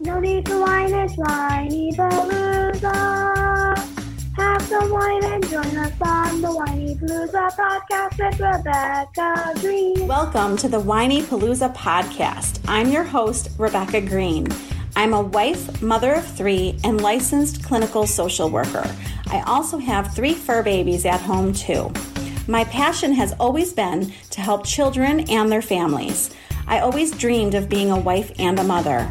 No need to whine, it's Whinypaluza. Have some wine and join us on the Whinypaluza podcast with Rebecca Greene. Welcome to the Whinypaluza podcast. I'm your host, Rebecca Greene. I'm a wife, mother of three, and licensed clinical social worker. I also have three fur babies at home, too. My passion has always been to help children and their families. I always dreamed of being a wife and a mother.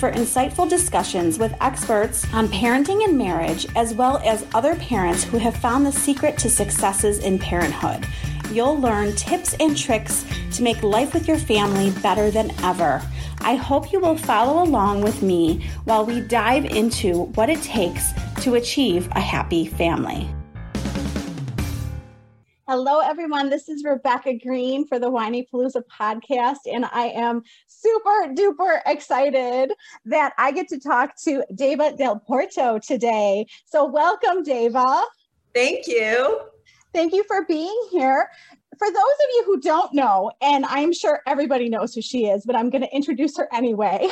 for insightful discussions with experts on parenting and marriage, as well as other parents who have found the secret to successes in parenthood. You'll learn tips and tricks to make life with your family better than ever. I hope you will follow along with me while we dive into what it takes to achieve a happy family. Hello, everyone. This is Rebecca Greene for the Whinypaluza podcast, and I am super duper excited that I get to talk to Deva Dalporto today. So, welcome, Deva. Thank you. Thank you for being here. For those of you who don't know, and I'm sure everybody knows who she is, but I'm going to introduce her anyway.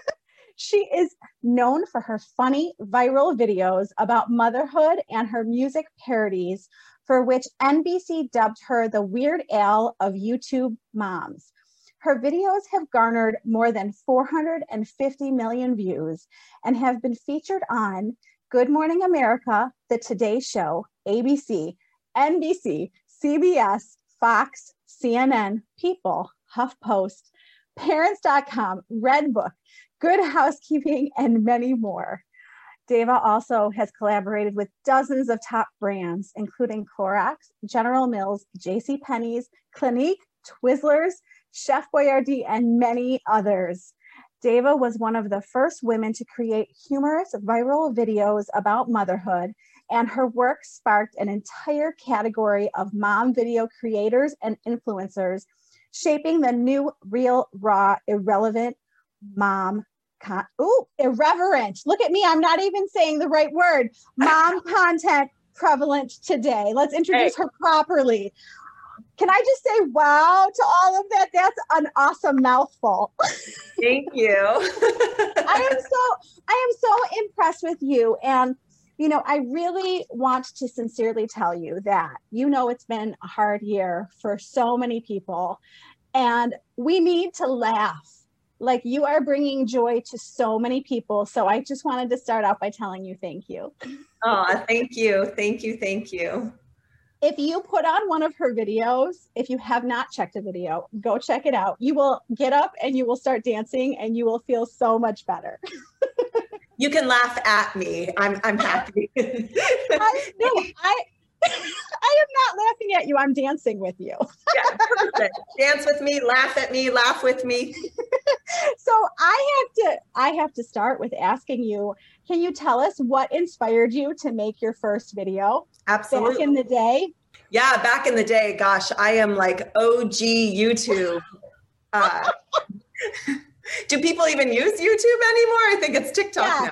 she is known for her funny viral videos about motherhood and her music parodies for which NBC dubbed her the Weird Al of YouTube moms. Her videos have garnered more than 450 million views and have been featured on Good Morning America, The Today Show, ABC, NBC, CBS, Fox, CNN, People, HuffPost, Parents.com, Redbook, Good Housekeeping, and many more. Deva also has collaborated with dozens of top brands, including Clorox, General Mills, J.C. Penney's, Clinique, Twizzlers, Chef Boyardee, and many others. Deva was one of the first women to create humorous viral videos about motherhood, and her work sparked an entire category of mom video creators and influencers, shaping the new, real, raw, irrelevant mom con- ooh, irreverent. Look at me. I'm not even saying the right word. Mom content prevalent today. Let's introduce hey. her properly. Can I just say wow to all of that? That's an awesome mouthful. Thank you. I am so I am so impressed with you and you know, I really want to sincerely tell you that you know it's been a hard year for so many people and we need to laugh like you are bringing joy to so many people. So I just wanted to start out by telling you thank you. Oh, thank you. Thank you. Thank you. If you put on one of her videos, if you have not checked a video, go check it out. You will get up and you will start dancing and you will feel so much better. you can laugh at me. I'm I'm happy. I, no, I I am not laughing at you. I'm dancing with you. yeah, perfect. Dance with me, laugh at me, laugh with me. so I have to I have to start with asking you, can you tell us what inspired you to make your first video? Absolutely. Back in the day? Yeah, back in the day, gosh, I am like OG YouTube. Uh, do people even use YouTube anymore? I think it's TikTok now.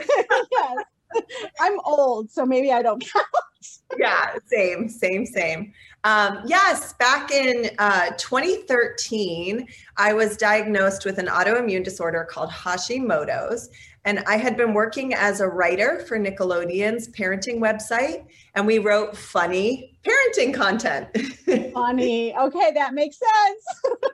yes. I'm old, so maybe I don't count. yeah, same, same, same. Um, yes, back in uh, 2013, I was diagnosed with an autoimmune disorder called Hashimoto's. And I had been working as a writer for Nickelodeon's parenting website, and we wrote funny parenting content. funny. Okay, that makes sense.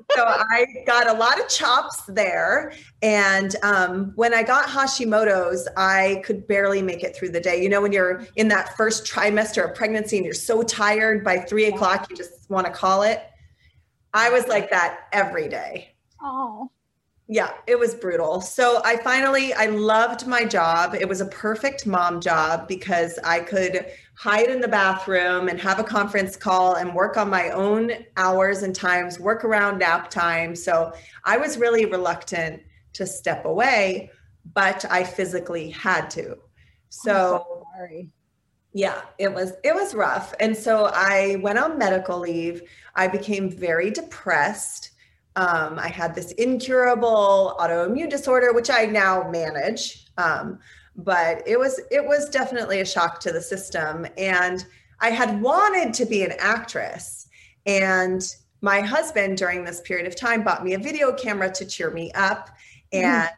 so I got a lot of chops there. And um, when I got Hashimoto's, I could barely make it through the day. You know, when you're in that first trimester of pregnancy and you're so tired by three o'clock, you just want to call it. I was like that every day. Oh yeah it was brutal so i finally i loved my job it was a perfect mom job because i could hide in the bathroom and have a conference call and work on my own hours and times work around nap time so i was really reluctant to step away but i physically had to so, sorry Yeah, it was it was rough. And so I went on medical leave. I became very depressed. Um, I had this incurable autoimmune disorder, which I now manage. Um, but it was it was definitely a shock to the system. And I had wanted to be an actress. And my husband during this period of time bought me a video camera to cheer me up. Mm-hmm. And mm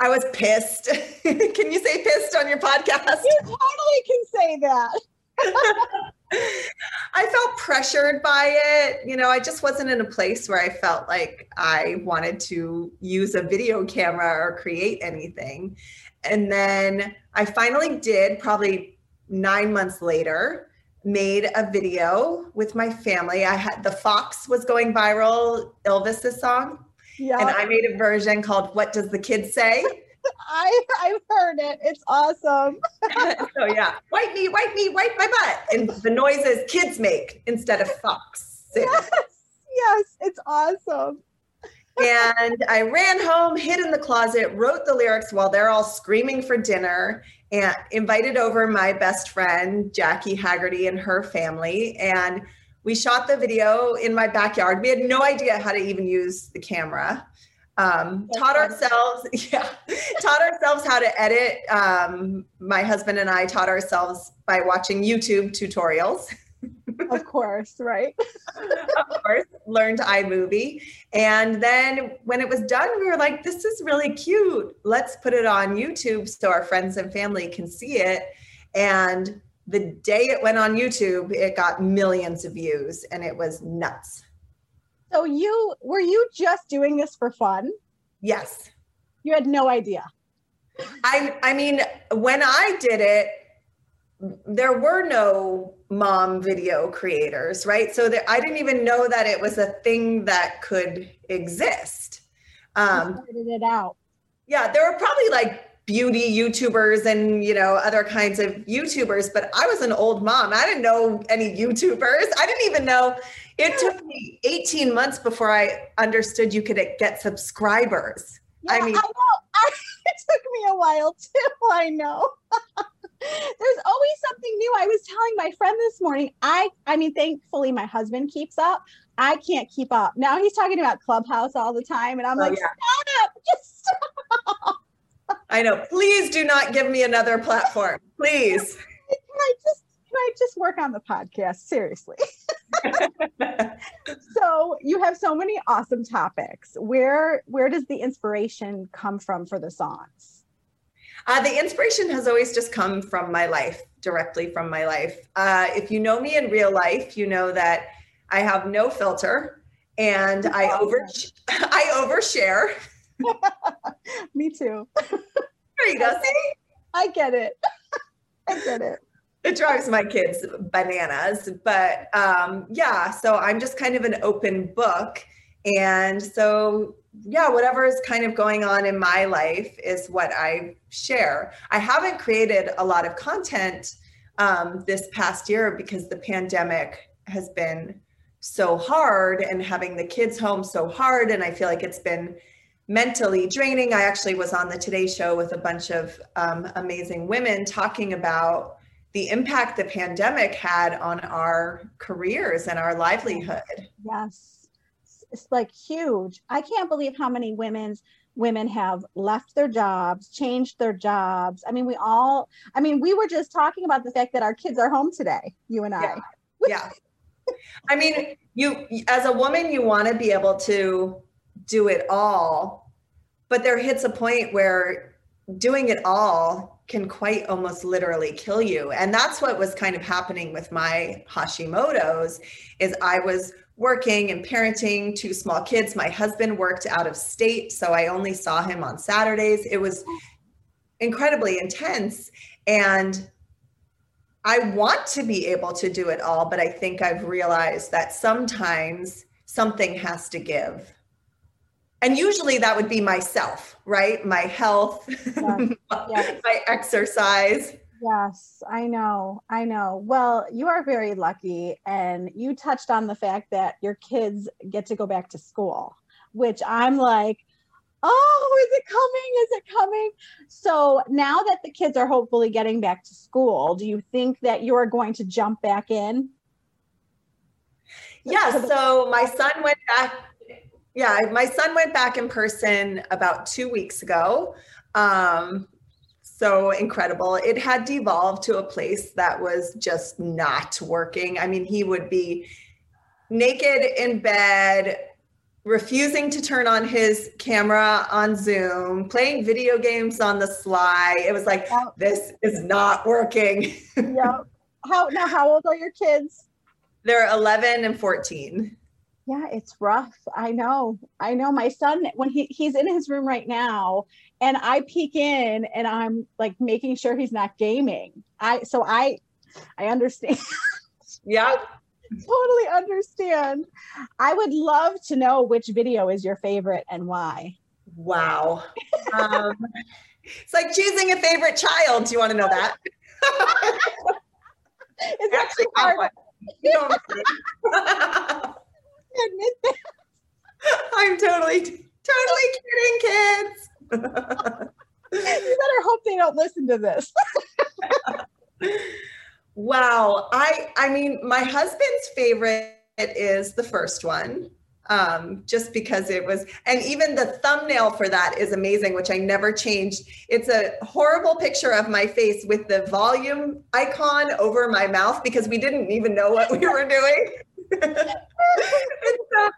I was pissed. can you say pissed on your podcast? You totally can say that. I felt pressured by it. You know, I just wasn't in a place where I felt like I wanted to use a video camera or create anything. And then I finally did, probably nine months later, made a video with my family. I had the Fox was going viral, Ylvis's song. Yeah. And I made a version called What Does the Kid Say? I I've heard it. It's awesome. so yeah, wipe me, wipe me, wipe my butt, and the noises kids make instead of fox. Yes, yes, it's awesome. and I ran home, hid in the closet, wrote the lyrics while they're all screaming for dinner, and invited over my best friend Jackie Haggerty and her family, and we shot the video in my backyard. We had no idea how to even use the camera um, taught ourselves yeah taught ourselves how to edit. Um, my husband and i taught ourselves by watching youtube tutorials. Of course right? Of course learned imovie. And then when it was done we were like this is really cute. Let's put it on youtube so our friends and family can see it. And the day it went on youtube it got millions of views and it was nuts so you were you just doing this for fun? Yes. You had no idea. I I mean, when I did it, there were no mom video creators, right? So that I didn't even know that it was a thing that could exist. Um, it out. Yeah, there were probably like beauty YouTubers and you know other kinds of YouTubers, but I was an old mom. I didn't know any YouTubers. I didn't even know. It took me 18 months before I understood you could get subscribers. Yeah, I mean, I know. it took me a while too. I know. There's always something new. I was telling my friend this morning. I I mean, thankfully my husband keeps up. I can't keep up. Now he's talking about Clubhouse all the time, and I'm oh, like, yeah. stop, just stop. I know. Please do not give me another platform. Please. Can I just can I just work on the podcast? Seriously. so you have so many awesome topics. Where where does the inspiration come from for the songs? Uh, the inspiration has always just come from my life, directly from my life. Uh, if you know me in real life, you know that I have no filter and I over I overshare. Me too. There you go. See? I get it. I get it. It drives my kids bananas. But um, yeah, so I'm just kind of an open book. And so, yeah, whatever is kind of going on in my life is what I share. I haven't created a lot of content um, this past year because the pandemic has been so hard and having the kids home so hard. And I feel like it's been mentally draining. I actually was on the Today Show with a bunch of um, amazing women talking about the impact the pandemic had on our careers and our livelihood. Yes, it's like huge. I can't believe how many women's women have left their jobs, changed their jobs. I mean, we all. I mean, we were just talking about the fact that our kids are home today. You and I. Yeah. yeah. I mean, you as a woman, you want to be able to do it all. But there hits a point where doing it all can quite almost literally kill you. And that's what was kind of happening with my Hashimoto's is I was working and parenting two small kids. My husband worked out of state, so I only saw him on Saturdays. It was incredibly intense and I want to be able to do it all, but I think I've realized that sometimes something has to give and usually that would be myself right my health yes. Yes. my exercise yes i know i know well you are very lucky and you touched on the fact that your kids get to go back to school which i'm like Oh, is it coming? Is it coming? So now that the kids are hopefully getting back to school, do you think that you're going to jump back in? Yeah, so my son went back. Yeah, my son went back in person about two weeks ago. Um, so incredible. It had devolved to a place that was just not working. I mean, he would be naked in bed, refusing to turn on his camera on Zoom, playing video games on the sly. It was like, this is not working. yeah. How now how old are your kids? They're 11 and 14. Yeah, it's rough. I know. I know my son when he he's in his room right now and I peek in and I'm like making sure he's not gaming. I so I I understand. Yeah. totally understand. I would love to know which video is your favorite and why. Wow. Um, it's like choosing a favorite child. Do you want to know that? Is that Actually, hard? you know what I'm saying? Admit that? I'm totally, totally kidding, kids. You better hope they don't listen to this. wow. I I mean, my husband's favorite is the first one. Um, just because it was, and even the thumbnail for that is amazing, which I never changed. It's a horrible picture of my face with the volume icon over my mouth because we didn't even know what we were doing. So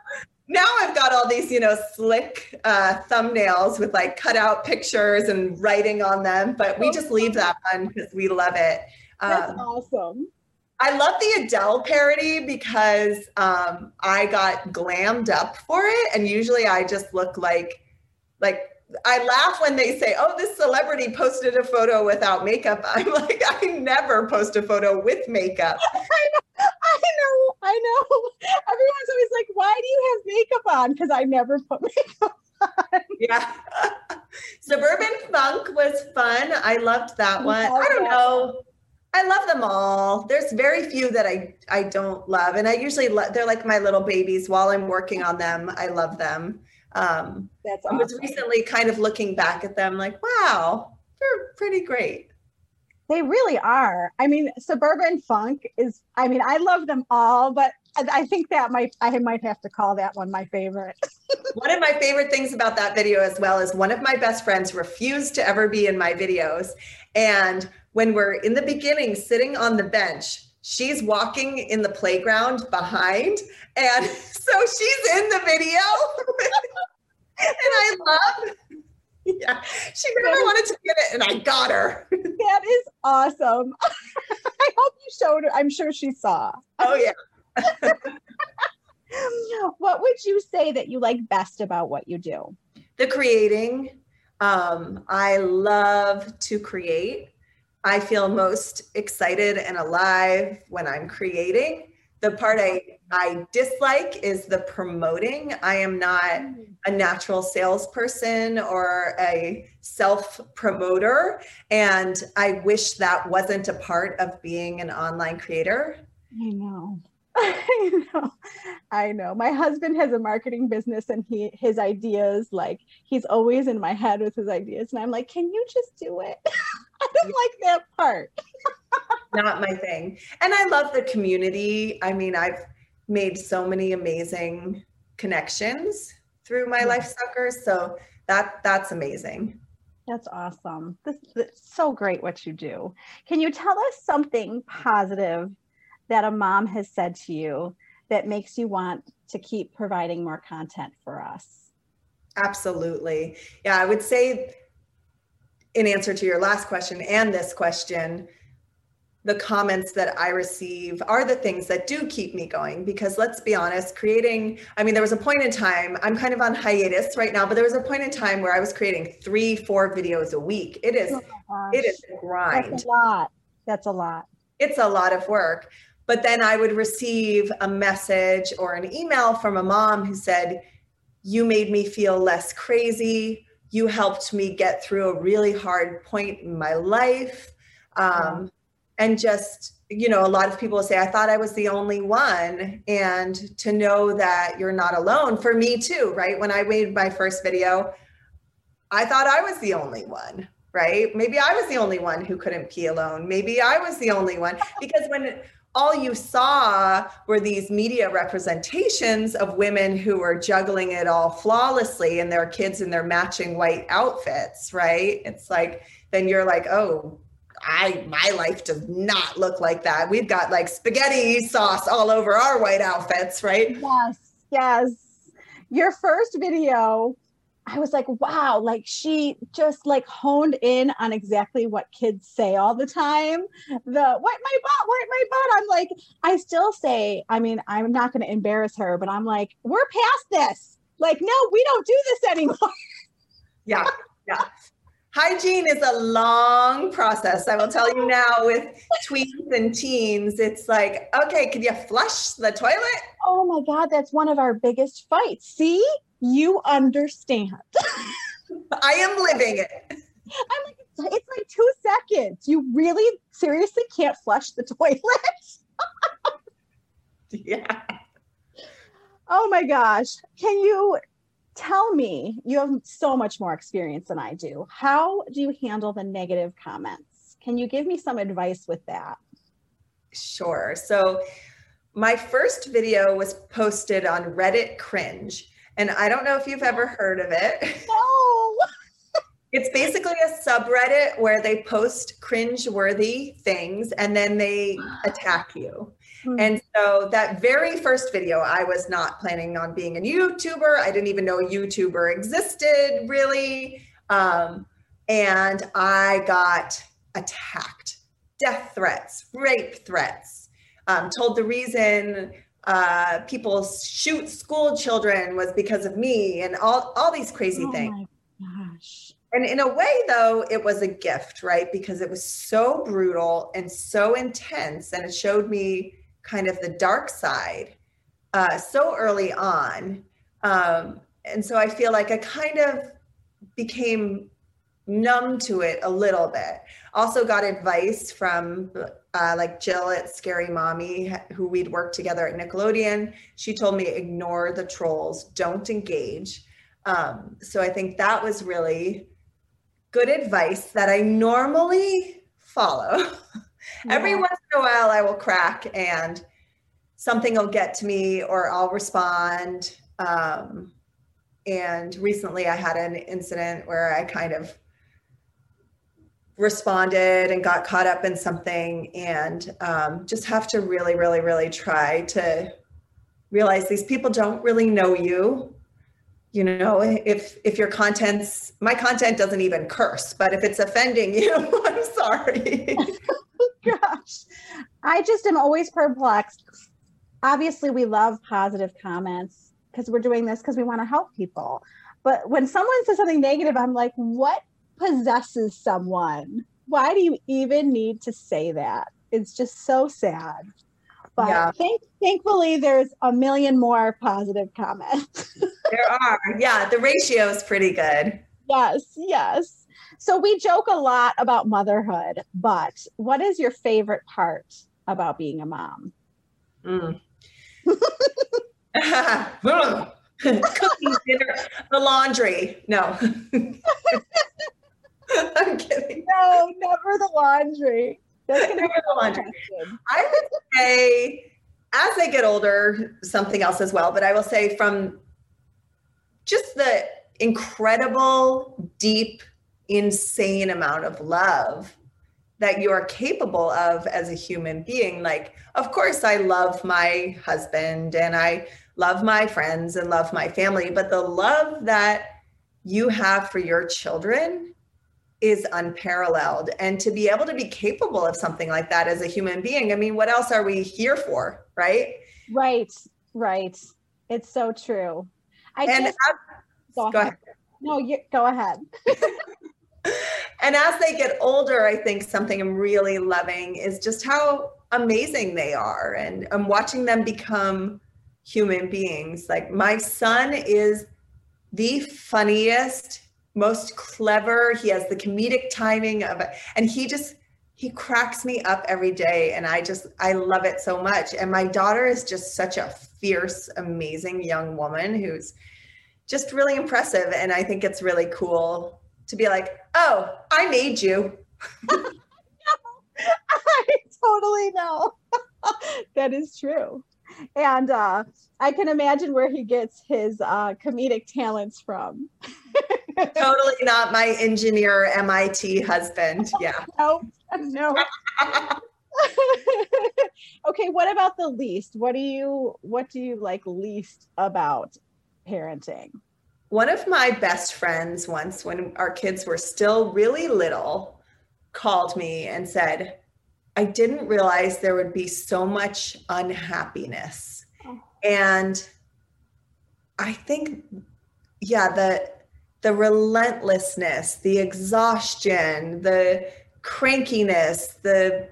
now I've got all these, you know, slick uh, thumbnails with like cutout pictures and writing on them, but we just leave that one because we love it. That's Um, awesome. I love the Adele parody because um, I got glammed up for it, and usually I just look like, like I laugh when they say, "Oh, this celebrity posted a photo without makeup." I'm like, I never post a photo with makeup. I know, I know. Everyone's always like, why do you have makeup on? Because I never put makeup on. Yeah. Suburban Funk was fun. I loved that one. I don't know. I love them all. There's very few that I I don't love, and I usually lo- they're like my little babies. While I'm working on them, I love them. Um, That's I was recently kind of looking back at them, like, wow, they're pretty great. They really are. I mean, suburban funk is. I mean, I love them all, but I, I think that might. I might have to call that one my favorite. One of my favorite things about that video as well is one of my best friends refused to ever be in my videos. And when we're in the beginning sitting on the bench, she's walking in the playground behind. And so she's in the video. and I love, yeah, she never wanted to get it. And I got her. that is awesome. I hope you showed her. I'm sure she saw. Oh, yeah. What would you say that you like best about what you do? the creating. Um, I love to create. I feel most excited and alive when I'm creating. The part I, I dislike is the promoting. I am not mm-hmm. a natural salesperson or a self promoter. And I wish that wasn't a part of being an online creator. I know. I know. I know. My husband has a marketing business and he his ideas like he's always in my head with his ideas and I'm like, "Can you just do it?" I don't like that part. not my thing. And I love the community. I mean, I've made so many amazing connections through my mm-hmm. life suckers. So that that's amazing. That's awesome. This is so great what you do. Can you tell us something positive that a mom has said to you that makes you want to keep providing more content for us? Absolutely. Yeah, I would say in answer to your last question and this question, the comments that I receive are the things that do keep me going because let's be honest, creating, I mean, there was a point in time, I'm kind of on hiatus right now, but there was a point in time where I was creating three, four videos a week. It is, Oh it is a grind. That's a lot. That's a lot. it's a lot of work. But then I would receive a message or an email from a mom who said, You made me feel less crazy. You helped me get through a really hard point in my life. Um, and just, you know, a lot of people say, I thought I was the only one. And to know that you're not alone for me too, right? When I made my first video, I thought I was the only one, right? Maybe I was the only one who couldn't pee alone. Maybe I was the only one because when all you saw were these media representations of women who were juggling it all flawlessly and their kids in their matching white outfits, right? It's like, then you're like, oh, I my life does not look like that. We've got like spaghetti sauce all over our white outfits, right? Yes, yes. Your first video I was like, wow, like she just like honed in on exactly what kids say all the time. The wipe my butt, wipe my butt. I'm like, I still say, I mean, I'm not going to embarrass her, but I'm like, we're past this. Like, no, we don't do this anymore. Yeah, yeah. Hygiene is a long process. I will tell you now with tweens and teens, it's like, okay, can you flush the toilet? Oh my God, that's one of our biggest fights. See? You understand. I am living it. I'm like, it's like two seconds. You really seriously can't flush the toilet. yeah. Oh my gosh. Can you tell me? You have so much more experience than I do. How do you handle the negative comments? Can you give me some advice with that? Sure. So, my first video was posted on Reddit Cringe. And I don't know if you've ever heard of it. No. it's basically a subreddit where they post cringe-worthy things and then they attack you. Mm-hmm. And so that very first video, I was not planning on being a YouTuber. I didn't even know a YouTuber existed really. Um, and I got attacked, death threats, rape threats, um, told the reason uh, people shoot school children was because of me and all, all these crazy oh things. gosh. And in a way, though, it was a gift, right? Because it was so brutal and so intense, and it showed me kind of the dark side uh, so early on. Um, and so I feel like I kind of became numb to it a little bit. Also, got advice from uh, like Jill at Scary Mommy, who we'd worked together at Nickelodeon. She told me ignore the trolls, don't engage. Um, so I think that was really good advice that I normally follow. Yeah. Every once in a while, I will crack and something will get to me or I'll respond. Um, and recently, I had an incident where I kind of responded and got caught up in something and um, just have to really really really try to realize these people don't really know you. You know if if your contents my content doesn't even curse but if it's offending you i'm sorry. Gosh. I just am always perplexed. Obviously we love positive comments because we're doing this because we want to help people. But when someone says something negative i'm like what possesses someone. Why do you even need to say that? It's just so sad. But yeah. thank, thankfully, there's a million more positive comments. there are. Yeah, the ratio is pretty good. Yes, yes. So we joke a lot about motherhood, but what is your favorite part about being a mom? Mm. Cooking dinner, the laundry. No. I'm kidding. No, never the laundry. That's gonna never the laundry. I would say as they get older, something else as well. But I will say from just the incredible, deep, insane amount of love that you are capable of as a human being. Like, of course, I love my husband and I love my friends and love my family, but the love that you have for your children is unparalleled. And to be able to be capable of something like that as a human being, I mean, what else are we here for? Right. Right. Right. It's so true. I and just, go, go ahead. ahead. No, you go ahead. and as they get older, I think something I'm really loving is just how amazing they are. And I'm watching them become human beings. Like my son is the funniest most clever. He has the comedic timing of it. And he just, he cracks me up every day. And I just, I love it so much. And my daughter is just such a fierce, amazing young woman who's just really impressive. And I think it's really cool to be like, oh, I made you. I totally know. that is true. And uh, I can imagine where he gets his uh, comedic talents from. totally not my engineer MIT husband. Yeah. Oh, no, no. okay, what about the least? What do you what do you like least about parenting? One of my best friends once when our kids were still really little called me and said, I didn't realize there would be so much unhappiness. Oh. And I think, yeah, the the relentlessness, the exhaustion, the crankiness, the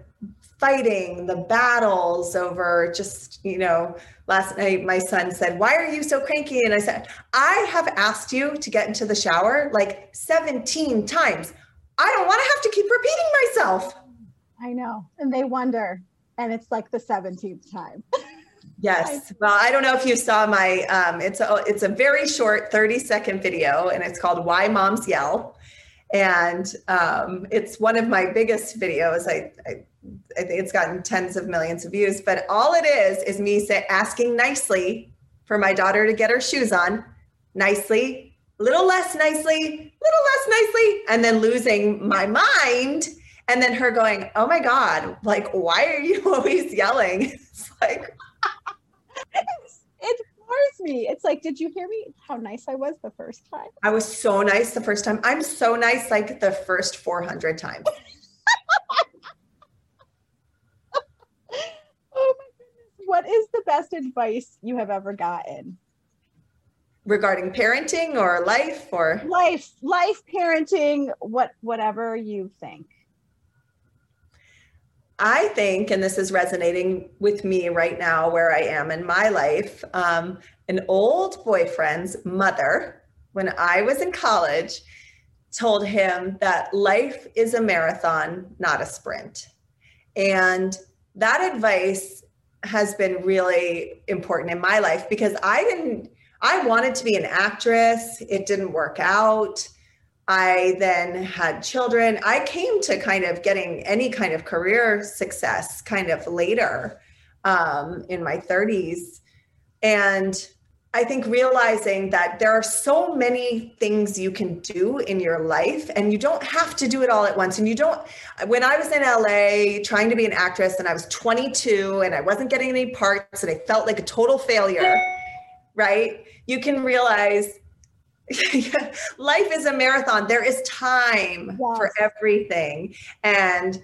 fighting, the battles over just, you know, last night my son said, Why are you so cranky? And I said, I have asked you to get into the shower like 17 times. I don't want to have to keep repeating myself. I know. And they wonder. And it's like the 17th time. Yes. Well, I don't know if you saw my um, it's a it's a very short 30 second video and it's called Why Moms Yell. And um, it's one of my biggest videos. I, I I think it's gotten tens of millions of views, but all it is is me say, asking nicely for my daughter to get her shoes on, nicely, a little less nicely, little less nicely, and then losing my mind. And then her going, Oh my God, like, why are you always yelling? It's like, it floors me. It's like, did you hear me? How nice I was the first time. I was so nice the first time. I'm so nice like the first 400 times. oh my goodness. What is the best advice you have ever gotten? Regarding parenting or life or life, life, parenting, what whatever you think. I think, and this is resonating with me right now where I am in my life, um, an old boyfriend's mother, when I was in college, told him that life is a marathon, not a sprint. And that advice has been really important in my life because I didn't, I wanted to be an actress, it didn't work out. I then had children. I came to kind of getting any kind of career success kind of later um, in my 30s. And I think realizing that there are so many things you can do in your life and you don't have to do it all at once. And you don't, when I was in LA trying to be an actress and I was 22 and I wasn't getting any parts and I felt like a total failure, right? You can realize life is a marathon. There is time yes. for everything. And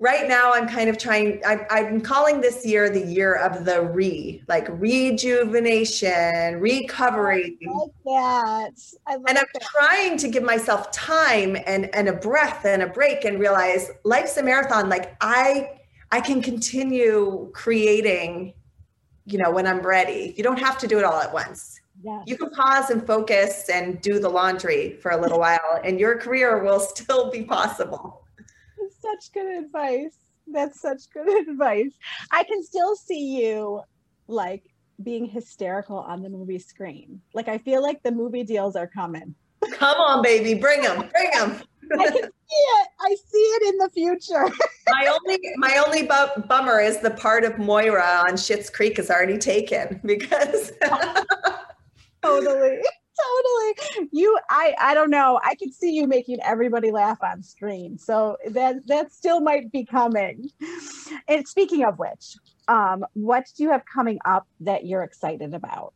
right now I'm kind of trying, I, I'm calling this year the year of the re, like rejuvenation, recovery. I like that. I and I'm that. trying to give myself time and, and a breath and a break and realize life's a marathon. Like I, I can continue creating, you know, when I'm ready. You don't have to do it all at once. Yes. You can pause and focus and do the laundry for a little while, and your career will still be possible. Such good advice. That's such good advice. I can still see you like being hysterical on the movie screen. Like, I feel like the movie deals are coming. Come on, baby, bring them, bring them. I can see it. I see it in the future. my only my only bu- bummer is the part of Moira on Schitt's Creek is already taken because totally. Totally. You i i don't know. I could see you making everybody laugh on screen. So that that still might be coming. And speaking of which um what do you have coming up that you're excited about?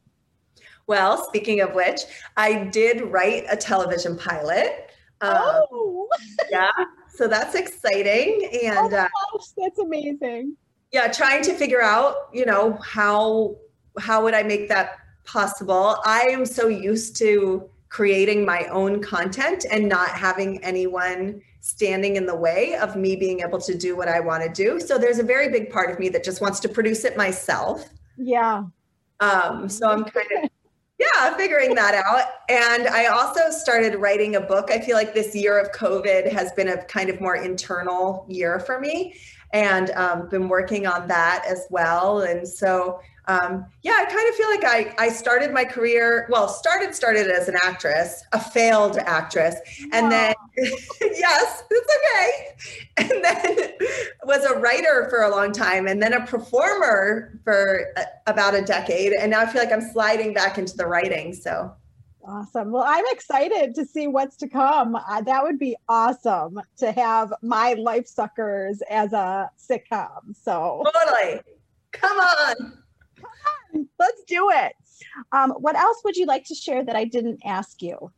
Well speaking of which i did write a television pilot. Um, oh. yeah so that's exciting and oh uh, gosh, that's amazing. yeah trying to figure out you know how how would i make that possible. I am so used to creating my own content and not having anyone standing in the way of me being able to do what I want to do. So there's a very big part of me that just wants to produce it myself. Yeah. Um, so I'm kind of yeah, figuring that out. And I also started writing a book. I feel like this year of COVID has been a kind of more internal year for me. and um, been working on that as well. And so, um, yeah, I kind of feel like I, I started my career, well, started, started as an actress, a failed actress. And then, yes, it's okay. And then was a writer for a long time and then a performer for a, about a decade. And now I feel like I'm sliding back into the writing. So Awesome. Well, I'm excited to see what's to come. Uh, that would be awesome to have my Life Suckers as a sitcom. So totally. Come on. Come on. Let's do it. Um, what else would you like to share that I didn't ask you?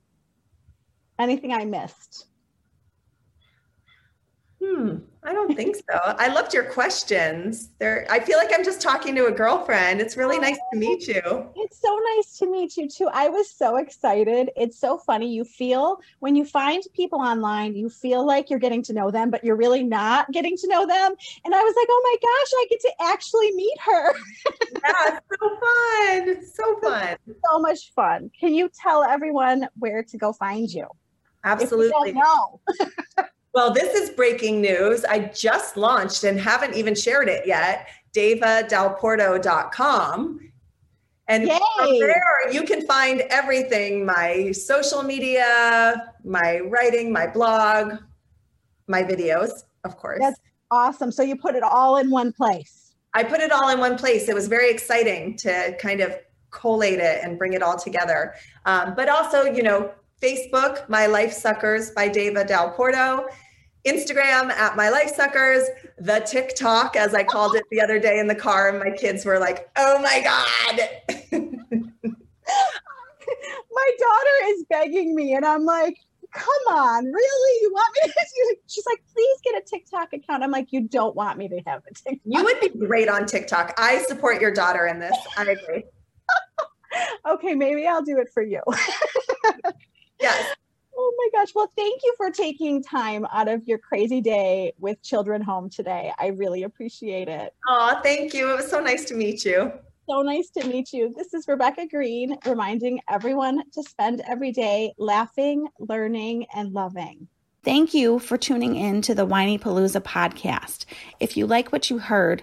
Anything I missed? Hmm. I don't think so. I loved your questions. There, I feel like I'm just talking to a girlfriend. It's really nice to meet you. It's so nice to meet you too. I was so excited. It's so funny. You feel when you find people online, you feel like you're getting to know them, but you're really not getting to know them. And I was like, oh my gosh, I get to actually meet her. yeah, so fun. So fun. so much fun. Can you tell everyone where to go find you? Absolutely. No. Well, this is breaking news. I just launched and haven't even shared it yet. DevaDalporto.com. And Yay. from there, you can find everything my social media, my writing, my blog, my videos, of course. That's awesome. So you put it all in one place. I put it all in one place. It was very exciting to kind of collate it and bring it all together. Um, but also, you know, Facebook, My Life Suckers by Deva Dalporto. Instagram at my life suckers, the TikTok, as I called it the other day in the car, and my kids were like, oh my God. my daughter is begging me, and I'm like, come on, really? You want me to? She's like, please get a TikTok account. I'm like, you don't want me to have a TikTok. You would be great on TikTok. I support your daughter in this. I agree. okay, maybe I'll do it for you. yes. Oh my gosh. Well, thank you for taking time out of your crazy day with children home today. I really appreciate it. Oh, thank you. It was so nice to meet you. So nice to meet you. This is Rebecca Greene reminding everyone to spend every day laughing, learning, and loving. Thank you for tuning in to the Whinypaluza podcast. If you like what you heard,